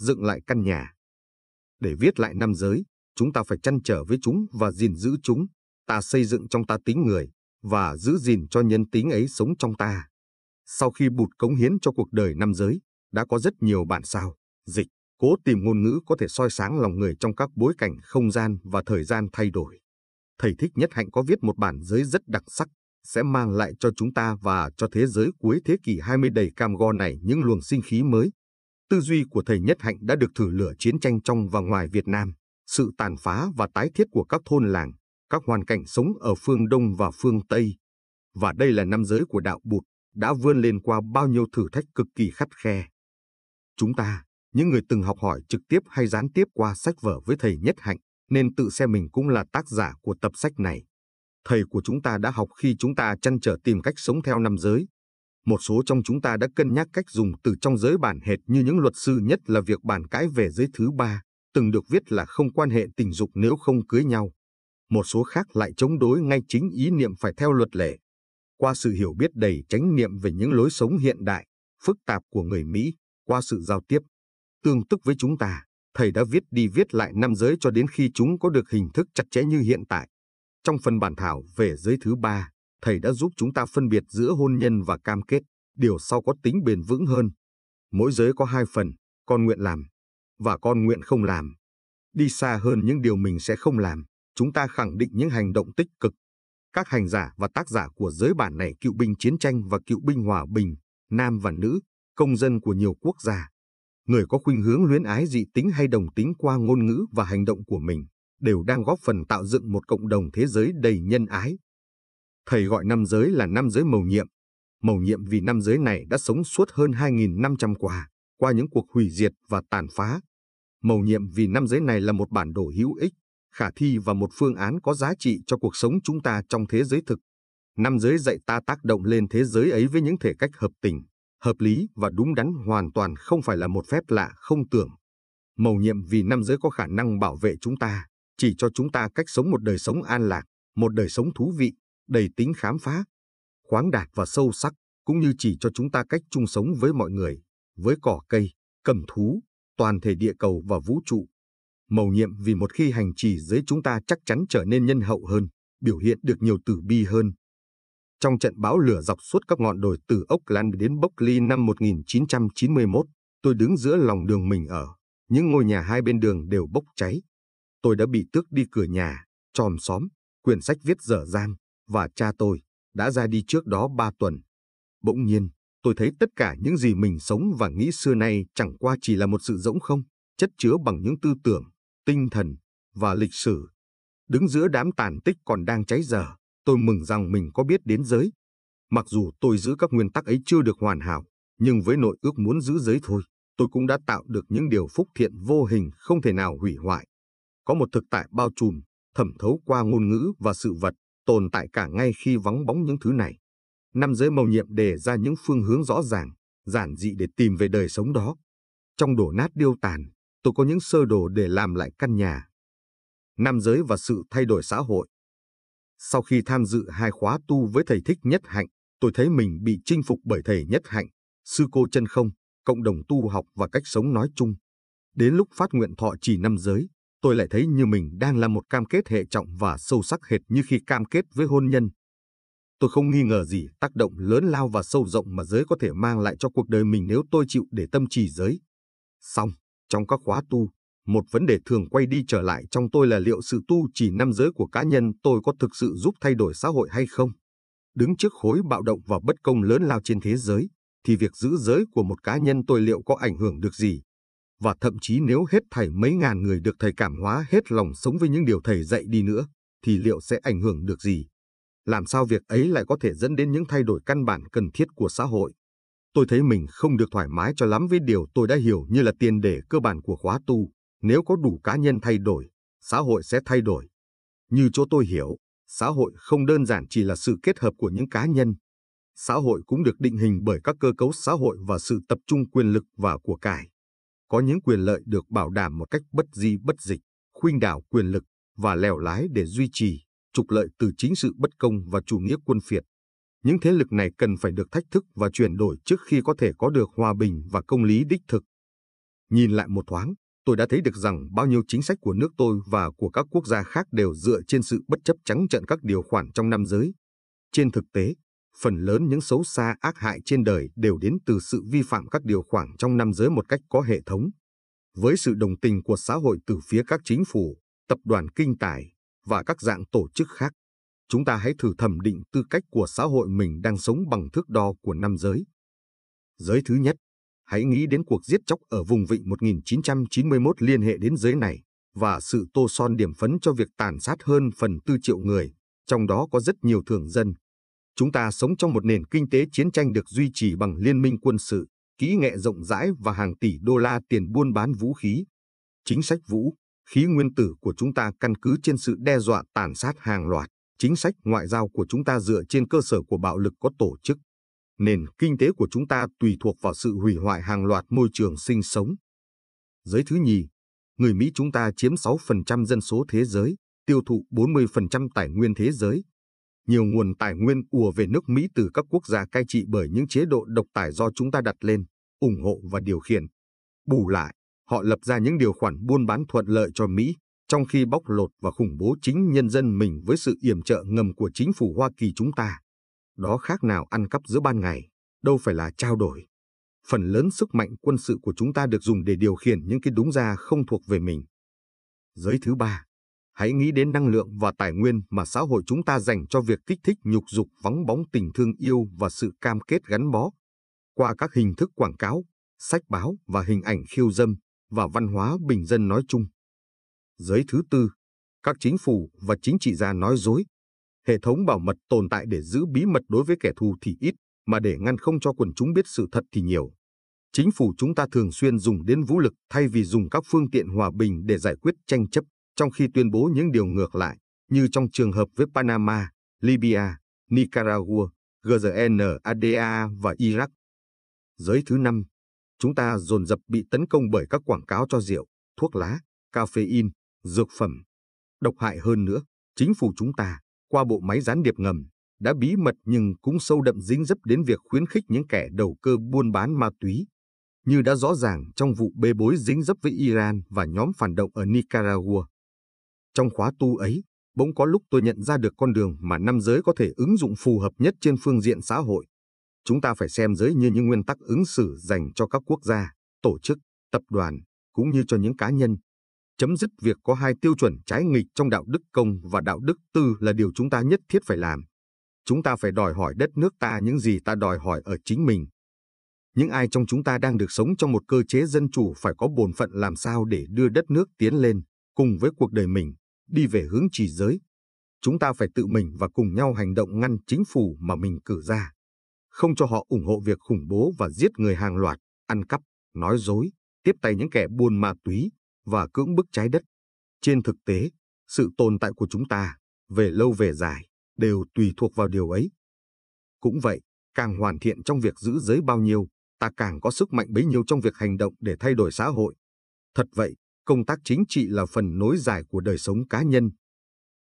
dựng lại căn nhà. Để viết lại năm giới, chúng ta phải chăn trở với chúng và gìn giữ chúng. Ta xây dựng trong ta tính người và giữ gìn cho nhân tính ấy sống trong ta. Sau khi bụt cống hiến cho cuộc đời năm giới, đã có rất nhiều bản sao, dịch, cố tìm ngôn ngữ có thể soi sáng lòng người trong các bối cảnh không gian và thời gian thay đổi. Thầy Thích Nhất Hạnh có viết một bản giới rất đặc sắc, sẽ mang lại cho chúng ta và cho thế giới cuối thế kỷ 20 đầy cam go này những luồng sinh khí mới. Tư duy của thầy Nhất Hạnh đã được thử lửa chiến tranh trong và ngoài Việt Nam, sự tàn phá và tái thiết của các thôn làng, các hoàn cảnh sống ở phương Đông và phương Tây. Và đây là năm giới của đạo Bụt, đã vươn lên qua bao nhiêu thử thách cực kỳ khắt khe. Chúng ta, những người từng học hỏi trực tiếp hay gián tiếp qua sách vở với thầy Nhất Hạnh, nên tự xem mình cũng là tác giả của tập sách này. Thầy của chúng ta đã học khi chúng ta chăn trở tìm cách sống theo năm giới. Một số trong chúng ta đã cân nhắc cách dùng từ trong giới bản hệt như những luật sư nhất là việc bàn cãi về giới thứ ba, từng được viết là không quan hệ tình dục nếu không cưới nhau. Một số khác lại chống đối ngay chính ý niệm phải theo luật lệ. Qua sự hiểu biết đầy chánh niệm về những lối sống hiện đại, phức tạp của người Mỹ, qua sự giao tiếp, tương tức với chúng ta, thầy đã viết đi viết lại năm giới cho đến khi chúng có được hình thức chặt chẽ như hiện tại. Trong phần bản thảo về giới thứ ba, thầy đã giúp chúng ta phân biệt giữa hôn nhân và cam kết, điều sau có tính bền vững hơn. Mỗi giới có hai phần, con nguyện làm và con nguyện không làm. Đi xa hơn những điều mình sẽ không làm, chúng ta khẳng định những hành động tích cực. Các hành giả và tác giả của giới bản này cựu binh chiến tranh và cựu binh hòa bình, nam và nữ, công dân của nhiều quốc gia. Người có khuynh hướng luyến ái dị tính hay đồng tính qua ngôn ngữ và hành động của mình đều đang góp phần tạo dựng một cộng đồng thế giới đầy nhân ái. Thầy gọi năm giới là năm giới mầu nhiệm. Mầu nhiệm vì năm giới này đã sống suốt hơn 2.500 quả qua những cuộc hủy diệt và tàn phá. Mầu nhiệm vì năm giới này là một bản đồ hữu ích, khả thi và một phương án có giá trị cho cuộc sống chúng ta trong thế giới thực. Năm giới dạy ta tác động lên thế giới ấy với những thể cách hợp tình, hợp lý và đúng đắn hoàn toàn không phải là một phép lạ không tưởng. Mầu nhiệm vì năm giới có khả năng bảo vệ chúng ta, chỉ cho chúng ta cách sống một đời sống an lạc, một đời sống thú vị, đầy tính khám phá, khoáng đạt và sâu sắc, cũng như chỉ cho chúng ta cách chung sống với mọi người, với cỏ cây, cầm thú, toàn thể địa cầu và vũ trụ. Mầu nhiệm vì một khi hành trì dưới chúng ta chắc chắn trở nên nhân hậu hơn, biểu hiện được nhiều tử bi hơn. Trong trận bão lửa dọc suốt các ngọn đồi từ Ốc Lan đến Bốc Ly năm 1991, tôi đứng giữa lòng đường mình ở. Những ngôi nhà hai bên đường đều bốc cháy, tôi đã bị tước đi cửa nhà, tròm xóm, quyển sách viết dở dang, và cha tôi đã ra đi trước đó ba tuần. Bỗng nhiên, tôi thấy tất cả những gì mình sống và nghĩ xưa nay chẳng qua chỉ là một sự rỗng không, chất chứa bằng những tư tưởng, tinh thần và lịch sử. Đứng giữa đám tàn tích còn đang cháy dở, tôi mừng rằng mình có biết đến giới. Mặc dù tôi giữ các nguyên tắc ấy chưa được hoàn hảo, nhưng với nội ước muốn giữ giới thôi, tôi cũng đã tạo được những điều phúc thiện vô hình không thể nào hủy hoại có một thực tại bao trùm, thẩm thấu qua ngôn ngữ và sự vật, tồn tại cả ngay khi vắng bóng những thứ này. Năm giới màu nhiệm đề ra những phương hướng rõ ràng, giản dị để tìm về đời sống đó. Trong đổ nát điêu tàn, tôi có những sơ đồ để làm lại căn nhà. Năm giới và sự thay đổi xã hội. Sau khi tham dự hai khóa tu với thầy Thích Nhất Hạnh, tôi thấy mình bị chinh phục bởi thầy Nhất Hạnh, sư cô chân không, cộng đồng tu học và cách sống nói chung. Đến lúc phát nguyện thọ trì năm giới, tôi lại thấy như mình đang là một cam kết hệ trọng và sâu sắc hệt như khi cam kết với hôn nhân. Tôi không nghi ngờ gì tác động lớn lao và sâu rộng mà giới có thể mang lại cho cuộc đời mình nếu tôi chịu để tâm trì giới. Xong, trong các khóa tu, một vấn đề thường quay đi trở lại trong tôi là liệu sự tu chỉ năm giới của cá nhân tôi có thực sự giúp thay đổi xã hội hay không? Đứng trước khối bạo động và bất công lớn lao trên thế giới, thì việc giữ giới của một cá nhân tôi liệu có ảnh hưởng được gì? Và thậm chí nếu hết thảy mấy ngàn người được thầy cảm hóa hết lòng sống với những điều thầy dạy đi nữa, thì liệu sẽ ảnh hưởng được gì? Làm sao việc ấy lại có thể dẫn đến những thay đổi căn bản cần thiết của xã hội? Tôi thấy mình không được thoải mái cho lắm với điều tôi đã hiểu như là tiền đề cơ bản của khóa tu. Nếu có đủ cá nhân thay đổi, xã hội sẽ thay đổi. Như chỗ tôi hiểu, xã hội không đơn giản chỉ là sự kết hợp của những cá nhân. Xã hội cũng được định hình bởi các cơ cấu xã hội và sự tập trung quyền lực và của cải có những quyền lợi được bảo đảm một cách bất di bất dịch, khuynh đảo quyền lực và lèo lái để duy trì, trục lợi từ chính sự bất công và chủ nghĩa quân phiệt. Những thế lực này cần phải được thách thức và chuyển đổi trước khi có thể có được hòa bình và công lý đích thực. Nhìn lại một thoáng, tôi đã thấy được rằng bao nhiêu chính sách của nước tôi và của các quốc gia khác đều dựa trên sự bất chấp trắng trợn các điều khoản trong năm giới. Trên thực tế, phần lớn những xấu xa ác hại trên đời đều đến từ sự vi phạm các điều khoản trong năm giới một cách có hệ thống. Với sự đồng tình của xã hội từ phía các chính phủ, tập đoàn kinh tài và các dạng tổ chức khác, chúng ta hãy thử thẩm định tư cách của xã hội mình đang sống bằng thước đo của năm giới. Giới thứ nhất, hãy nghĩ đến cuộc giết chóc ở vùng vịnh 1991 liên hệ đến giới này và sự tô son điểm phấn cho việc tàn sát hơn phần tư triệu người, trong đó có rất nhiều thường dân. Chúng ta sống trong một nền kinh tế chiến tranh được duy trì bằng liên minh quân sự, kỹ nghệ rộng rãi và hàng tỷ đô la tiền buôn bán vũ khí. Chính sách vũ, khí nguyên tử của chúng ta căn cứ trên sự đe dọa tàn sát hàng loạt. Chính sách ngoại giao của chúng ta dựa trên cơ sở của bạo lực có tổ chức. Nền kinh tế của chúng ta tùy thuộc vào sự hủy hoại hàng loạt môi trường sinh sống. Giới thứ nhì, người Mỹ chúng ta chiếm 6% dân số thế giới, tiêu thụ 40% tài nguyên thế giới. Nhiều nguồn tài nguyên ùa về nước Mỹ từ các quốc gia cai trị bởi những chế độ độc tài do chúng ta đặt lên, ủng hộ và điều khiển. Bù lại, họ lập ra những điều khoản buôn bán thuận lợi cho Mỹ, trong khi bóc lột và khủng bố chính nhân dân mình với sự yểm trợ ngầm của chính phủ Hoa Kỳ chúng ta. Đó khác nào ăn cắp giữa ban ngày, đâu phải là trao đổi. Phần lớn sức mạnh quân sự của chúng ta được dùng để điều khiển những cái đúng ra không thuộc về mình. Giới thứ ba, hãy nghĩ đến năng lượng và tài nguyên mà xã hội chúng ta dành cho việc kích thích nhục dục vắng bóng tình thương yêu và sự cam kết gắn bó. Qua các hình thức quảng cáo, sách báo và hình ảnh khiêu dâm và văn hóa bình dân nói chung. Giới thứ tư, các chính phủ và chính trị gia nói dối. Hệ thống bảo mật tồn tại để giữ bí mật đối với kẻ thù thì ít, mà để ngăn không cho quần chúng biết sự thật thì nhiều. Chính phủ chúng ta thường xuyên dùng đến vũ lực thay vì dùng các phương tiện hòa bình để giải quyết tranh chấp, trong khi tuyên bố những điều ngược lại, như trong trường hợp với Panama, Libya, Nicaragua, GRNADA và Iraq. Giới thứ năm, chúng ta dồn dập bị tấn công bởi các quảng cáo cho rượu, thuốc lá, caffeine, dược phẩm. Độc hại hơn nữa, chính phủ chúng ta, qua bộ máy gián điệp ngầm, đã bí mật nhưng cũng sâu đậm dính dấp đến việc khuyến khích những kẻ đầu cơ buôn bán ma túy. Như đã rõ ràng trong vụ bê bối dính dấp với Iran và nhóm phản động ở Nicaragua. Trong khóa tu ấy, bỗng có lúc tôi nhận ra được con đường mà năm giới có thể ứng dụng phù hợp nhất trên phương diện xã hội. Chúng ta phải xem giới như những nguyên tắc ứng xử dành cho các quốc gia, tổ chức, tập đoàn, cũng như cho những cá nhân, chấm dứt việc có hai tiêu chuẩn trái nghịch trong đạo đức công và đạo đức tư là điều chúng ta nhất thiết phải làm. Chúng ta phải đòi hỏi đất nước ta những gì ta đòi hỏi ở chính mình. Những ai trong chúng ta đang được sống trong một cơ chế dân chủ phải có bổn phận làm sao để đưa đất nước tiến lên, cùng với cuộc đời mình, đi về hướng trì giới. Chúng ta phải tự mình và cùng nhau hành động ngăn chính phủ mà mình cử ra. Không cho họ ủng hộ việc khủng bố và giết người hàng loạt, ăn cắp, nói dối, tiếp tay những kẻ buôn ma túy, và cưỡng bức trái đất. Trên thực tế, sự tồn tại của chúng ta, về lâu về dài, đều tùy thuộc vào điều ấy. Cũng vậy, càng hoàn thiện trong việc giữ giới bao nhiêu, ta càng có sức mạnh bấy nhiêu trong việc hành động để thay đổi xã hội. Thật vậy, công tác chính trị là phần nối dài của đời sống cá nhân.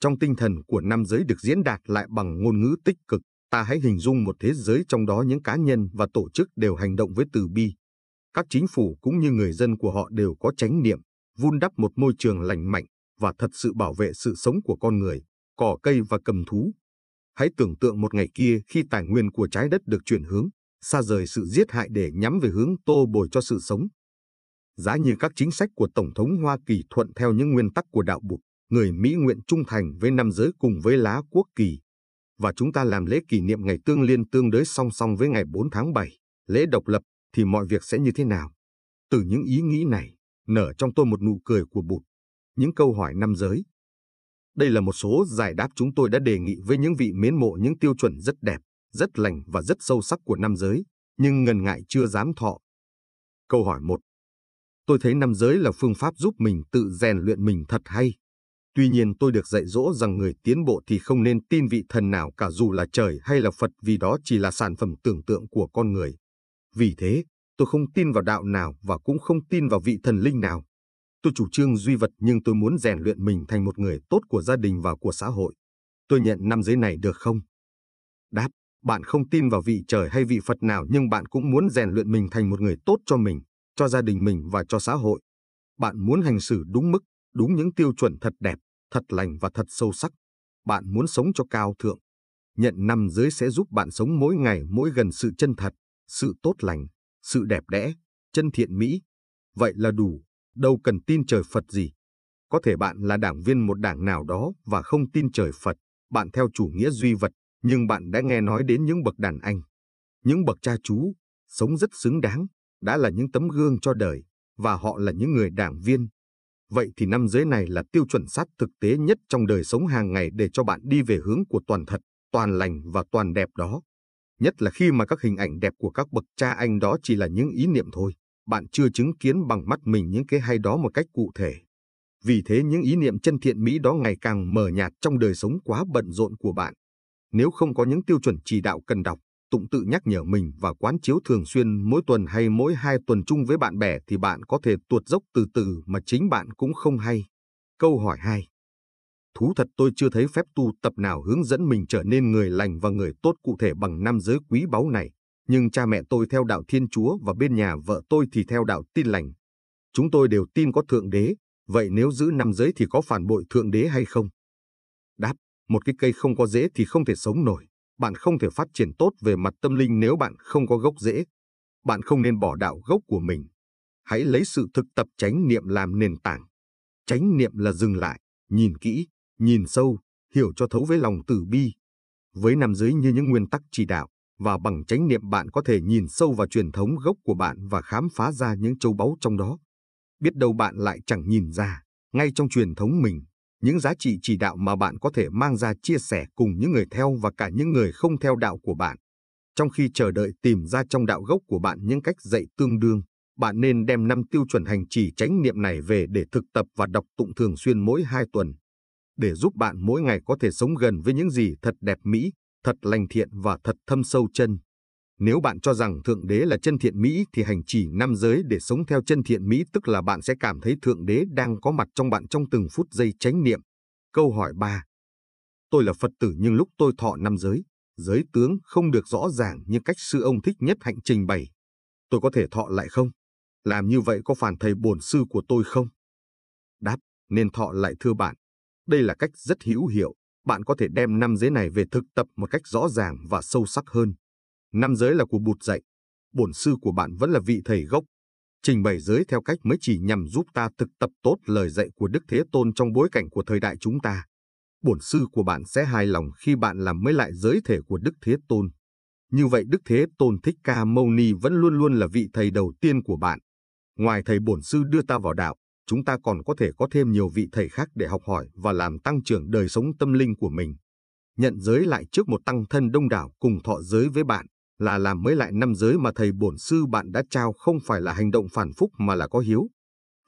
Trong tinh thần của năm giới được diễn đạt lại bằng ngôn ngữ tích cực, ta hãy hình dung một thế giới trong đó những cá nhân và tổ chức đều hành động với từ bi. Các chính phủ cũng như người dân của họ đều có chánh niệm, vun đắp một môi trường lành mạnh và thật sự bảo vệ sự sống của con người, cỏ cây và cầm thú. Hãy tưởng tượng một ngày kia khi tài nguyên của trái đất được chuyển hướng, xa rời sự giết hại để nhắm về hướng tô bồi cho sự sống. Giá như các chính sách của Tổng thống Hoa Kỳ thuận theo những nguyên tắc của đạo Bụt, người Mỹ nguyện trung thành với năm giới cùng với lá quốc kỳ. Và chúng ta làm lễ kỷ niệm ngày tương liên tương đối song song với ngày 4 tháng 7, lễ độc lập, thì mọi việc sẽ như thế nào? Từ những ý nghĩ này, nở trong tôi một nụ cười của bụt. Những câu hỏi năm giới. Đây là một số giải đáp chúng tôi đã đề nghị với những vị mến mộ những tiêu chuẩn rất đẹp, rất lành và rất sâu sắc của năm giới, nhưng ngần ngại chưa dám thọ. Câu hỏi 1. Tôi thấy nam giới là phương pháp giúp mình tự rèn luyện mình thật hay. Tuy nhiên tôi được dạy dỗ rằng người tiến bộ thì không nên tin vị thần nào cả dù là trời hay là Phật vì đó chỉ là sản phẩm tưởng tượng của con người. Vì thế, Tôi không tin vào đạo nào và cũng không tin vào vị thần linh nào. Tôi chủ trương duy vật nhưng tôi muốn rèn luyện mình thành một người tốt của gia đình và của xã hội. Tôi nhận năm giới này được không? Đáp, bạn không tin vào vị trời hay vị Phật nào nhưng bạn cũng muốn rèn luyện mình thành một người tốt cho mình, cho gia đình mình và cho xã hội. Bạn muốn hành xử đúng mức, đúng những tiêu chuẩn thật đẹp, thật lành và thật sâu sắc. Bạn muốn sống cho cao thượng. Nhận năm giới sẽ giúp bạn sống mỗi ngày mỗi gần sự chân thật, sự tốt lành, sự đẹp đẽ, chân thiện mỹ. Vậy là đủ, đâu cần tin trời Phật gì. Có thể bạn là đảng viên một đảng nào đó và không tin trời Phật, bạn theo chủ nghĩa duy vật, nhưng bạn đã nghe nói đến những bậc đàn anh, những bậc cha chú, sống rất xứng đáng, đã là những tấm gương cho đời, và họ là những người đảng viên. Vậy thì năm giới này là tiêu chuẩn sát thực tế nhất trong đời sống hàng ngày để cho bạn đi về hướng của toàn thật, toàn lành và toàn đẹp đó. Nhất là khi mà các hình ảnh đẹp của các bậc cha anh đó chỉ là những ý niệm thôi, bạn chưa chứng kiến bằng mắt mình những cái hay đó một cách cụ thể. Vì thế những ý niệm chân thiện mỹ đó ngày càng mờ nhạt trong đời sống quá bận rộn của bạn. Nếu không có những tiêu chuẩn chỉ đạo cần đọc, tụng tự nhắc nhở mình và quán chiếu thường xuyên mỗi tuần hay mỗi hai tuần chung với bạn bè thì bạn có thể tuột dốc từ từ mà chính bạn cũng không hay. Câu hỏi 2 Thú thật tôi chưa thấy phép tu tập nào hướng dẫn mình trở nên người lành và người tốt cụ thể bằng năm giới quý báu này, nhưng cha mẹ tôi theo đạo Thiên Chúa và bên nhà vợ tôi thì theo đạo tin lành. Chúng tôi đều tin có Thượng Đế, vậy nếu giữ năm giới thì có phản bội Thượng Đế hay không? Đáp, một cái cây không có rễ thì không thể sống nổi. Bạn không thể phát triển tốt về mặt tâm linh nếu bạn không có gốc rễ. Bạn không nên bỏ đạo gốc của mình. Hãy lấy sự thực tập chánh niệm làm nền tảng. Chánh niệm là dừng lại, nhìn kỹ, nhìn sâu, hiểu cho thấu với lòng từ bi. Với nam giới như những nguyên tắc chỉ đạo, và bằng chánh niệm bạn có thể nhìn sâu vào truyền thống gốc của bạn và khám phá ra những châu báu trong đó. Biết đâu bạn lại chẳng nhìn ra, ngay trong truyền thống mình, những giá trị chỉ đạo mà bạn có thể mang ra chia sẻ cùng những người theo và cả những người không theo đạo của bạn. Trong khi chờ đợi tìm ra trong đạo gốc của bạn những cách dạy tương đương, bạn nên đem năm tiêu chuẩn hành trì chánh niệm này về để thực tập và đọc tụng thường xuyên mỗi hai tuần, để giúp bạn mỗi ngày có thể sống gần với những gì thật đẹp mỹ, thật lành thiện và thật thâm sâu chân. Nếu bạn cho rằng Thượng Đế là chân thiện mỹ thì hành trì năm giới để sống theo chân thiện mỹ tức là bạn sẽ cảm thấy Thượng Đế đang có mặt trong bạn trong từng phút giây chánh niệm. Câu hỏi 3. Tôi là Phật tử nhưng lúc tôi thọ năm giới, giới tướng không được rõ ràng như cách sư ông thích nhất hạnh trình bày. Tôi có thể thọ lại không? Làm như vậy có phản thầy bổn sư của tôi không? Đáp, nên thọ lại thưa bạn. Đây là cách rất hữu hiệu. Bạn có thể đem năm giới này về thực tập một cách rõ ràng và sâu sắc hơn. Năm giới là của bụt dạy. Bổn sư của bạn vẫn là vị thầy gốc. Trình bày giới theo cách mới chỉ nhằm giúp ta thực tập tốt lời dạy của Đức Thế Tôn trong bối cảnh của thời đại chúng ta. Bổn sư của bạn sẽ hài lòng khi bạn làm mới lại giới thể của Đức Thế Tôn. Như vậy Đức Thế Tôn Thích Ca Mâu Ni vẫn luôn luôn là vị thầy đầu tiên của bạn. Ngoài thầy bổn sư đưa ta vào đạo, chúng ta còn có thể có thêm nhiều vị thầy khác để học hỏi và làm tăng trưởng đời sống tâm linh của mình. Nhận giới lại trước một tăng thân đông đảo cùng thọ giới với bạn là làm mới lại năm giới mà thầy bổn sư bạn đã trao không phải là hành động phản phúc mà là có hiếu.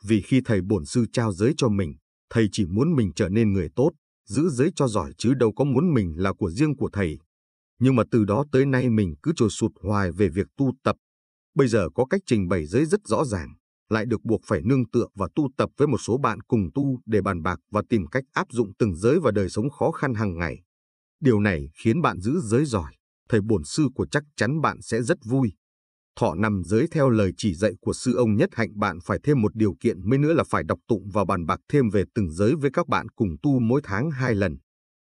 Vì khi thầy bổn sư trao giới cho mình, thầy chỉ muốn mình trở nên người tốt, giữ giới cho giỏi chứ đâu có muốn mình là của riêng của thầy. Nhưng mà từ đó tới nay mình cứ trồi sụt hoài về việc tu tập. Bây giờ có cách trình bày giới rất rõ ràng, lại được buộc phải nương tựa và tu tập với một số bạn cùng tu để bàn bạc và tìm cách áp dụng từng giới vào đời sống khó khăn hàng ngày. Điều này khiến bạn giữ giới giỏi, thầy bổn sư của chắc chắn bạn sẽ rất vui. Thọ nằm giới theo lời chỉ dạy của sư ông nhất hạnh bạn phải thêm một điều kiện mới nữa là phải đọc tụng và bàn bạc thêm về từng giới với các bạn cùng tu mỗi tháng hai lần.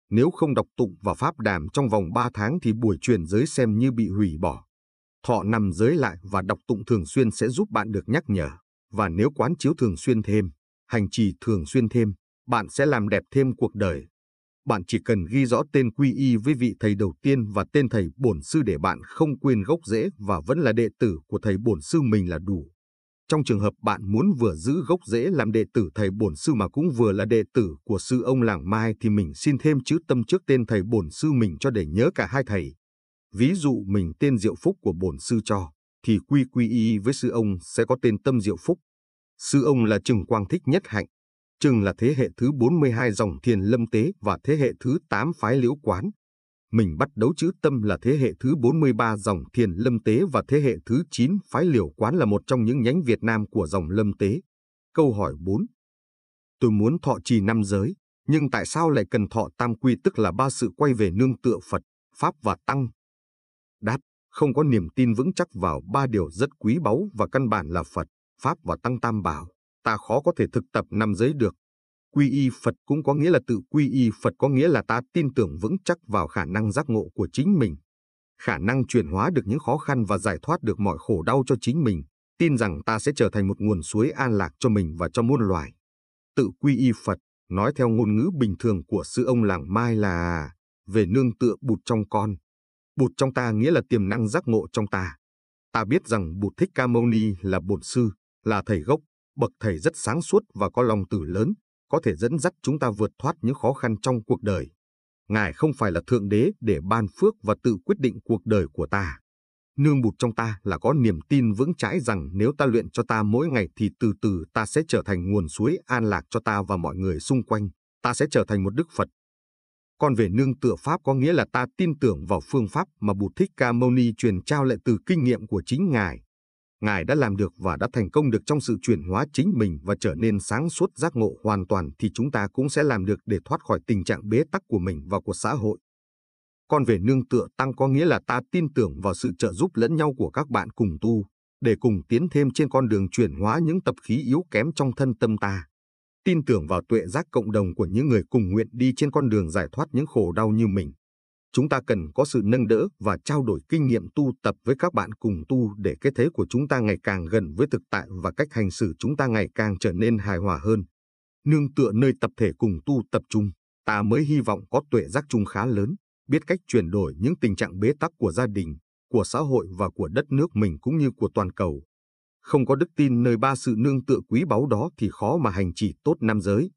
Nếu không đọc tụng và pháp đàm trong vòng ba tháng thì buổi truyền giới xem như bị hủy bỏ. Thọ nằm giới lại và đọc tụng thường xuyên sẽ giúp bạn được nhắc nhở, và nếu quán chiếu thường xuyên thêm, hành trì thường xuyên thêm, bạn sẽ làm đẹp thêm cuộc đời bạn chỉ cần ghi rõ tên quy y với vị thầy đầu tiên và tên thầy bổn sư để bạn không quên gốc rễ và vẫn là đệ tử của thầy bổn sư mình là đủ. Trong trường hợp bạn muốn vừa giữ gốc rễ làm đệ tử thầy bổn sư mà cũng vừa là đệ tử của sư ông làng Mai thì mình xin thêm chữ tâm trước tên thầy bổn sư mình cho để nhớ cả hai thầy. Ví dụ mình tên Diệu Phúc của bổn sư cho, thì quy quy y với sư ông sẽ có tên Tâm Diệu Phúc. Sư ông là Trừng Quang Thích Nhất Hạnh, chừng là thế hệ thứ 42 dòng thiền lâm tế và thế hệ thứ 8 phái liễu quán. Mình bắt đấu chữ tâm là thế hệ thứ 43 dòng thiền lâm tế và thế hệ thứ 9 phái liễu quán là một trong những nhánh Việt Nam của dòng lâm tế. Câu hỏi 4. Tôi muốn thọ trì năm giới, nhưng tại sao lại cần thọ tam quy tức là ba sự quay về nương tựa Phật, Pháp và Tăng? Đáp, không có niềm tin vững chắc vào ba điều rất quý báu và căn bản là Phật, Pháp và Tăng Tam Bảo, ta khó có thể thực tập năm giới được. Quy y Phật cũng có nghĩa là tự quy y Phật có nghĩa là ta tin tưởng vững chắc vào khả năng giác ngộ của chính mình. Khả năng chuyển hóa được những khó khăn và giải thoát được mọi khổ đau cho chính mình, tin rằng ta sẽ trở thành một nguồn suối an lạc cho mình và cho muôn loài. Tự quy y Phật, nói theo ngôn ngữ bình thường của sư ông làng Mai là về nương tựa bụt trong con. Bụt trong ta nghĩa là tiềm năng giác ngộ trong ta. Ta biết rằng Bụt Thích Ca Mâu Ni là bổn sư, là thầy gốc, bậc thầy rất sáng suốt và có lòng từ lớn, có thể dẫn dắt chúng ta vượt thoát những khó khăn trong cuộc đời. Ngài không phải là thượng đế để ban phước và tự quyết định cuộc đời của ta. Nương bụt trong ta là có niềm tin vững chãi rằng nếu ta luyện cho ta mỗi ngày thì từ từ ta sẽ trở thành nguồn suối an lạc cho ta và mọi người xung quanh, ta sẽ trở thành một đức Phật. Còn về nương tựa Pháp có nghĩa là ta tin tưởng vào phương pháp mà Bụt Thích Ca Mâu Ni truyền trao lại từ kinh nghiệm của chính Ngài. Ngài đã làm được và đã thành công được trong sự chuyển hóa chính mình và trở nên sáng suốt giác ngộ hoàn toàn thì chúng ta cũng sẽ làm được để thoát khỏi tình trạng bế tắc của mình và của xã hội. Còn về nương tựa tăng có nghĩa là ta tin tưởng vào sự trợ giúp lẫn nhau của các bạn cùng tu, để cùng tiến thêm trên con đường chuyển hóa những tập khí yếu kém trong thân tâm ta. Tin tưởng vào tuệ giác cộng đồng của những người cùng nguyện đi trên con đường giải thoát những khổ đau như mình. Chúng ta cần có sự nâng đỡ và trao đổi kinh nghiệm tu tập với các bạn cùng tu để cái thế của chúng ta ngày càng gần với thực tại và cách hành xử chúng ta ngày càng trở nên hài hòa hơn. Nương tựa nơi tập thể cùng tu tập trung, ta mới hy vọng có tuệ giác chung khá lớn, biết cách chuyển đổi những tình trạng bế tắc của gia đình, của xã hội và của đất nước mình cũng như của toàn cầu. Không có đức tin nơi ba sự nương tựa quý báu đó thì khó mà hành trì tốt nam giới.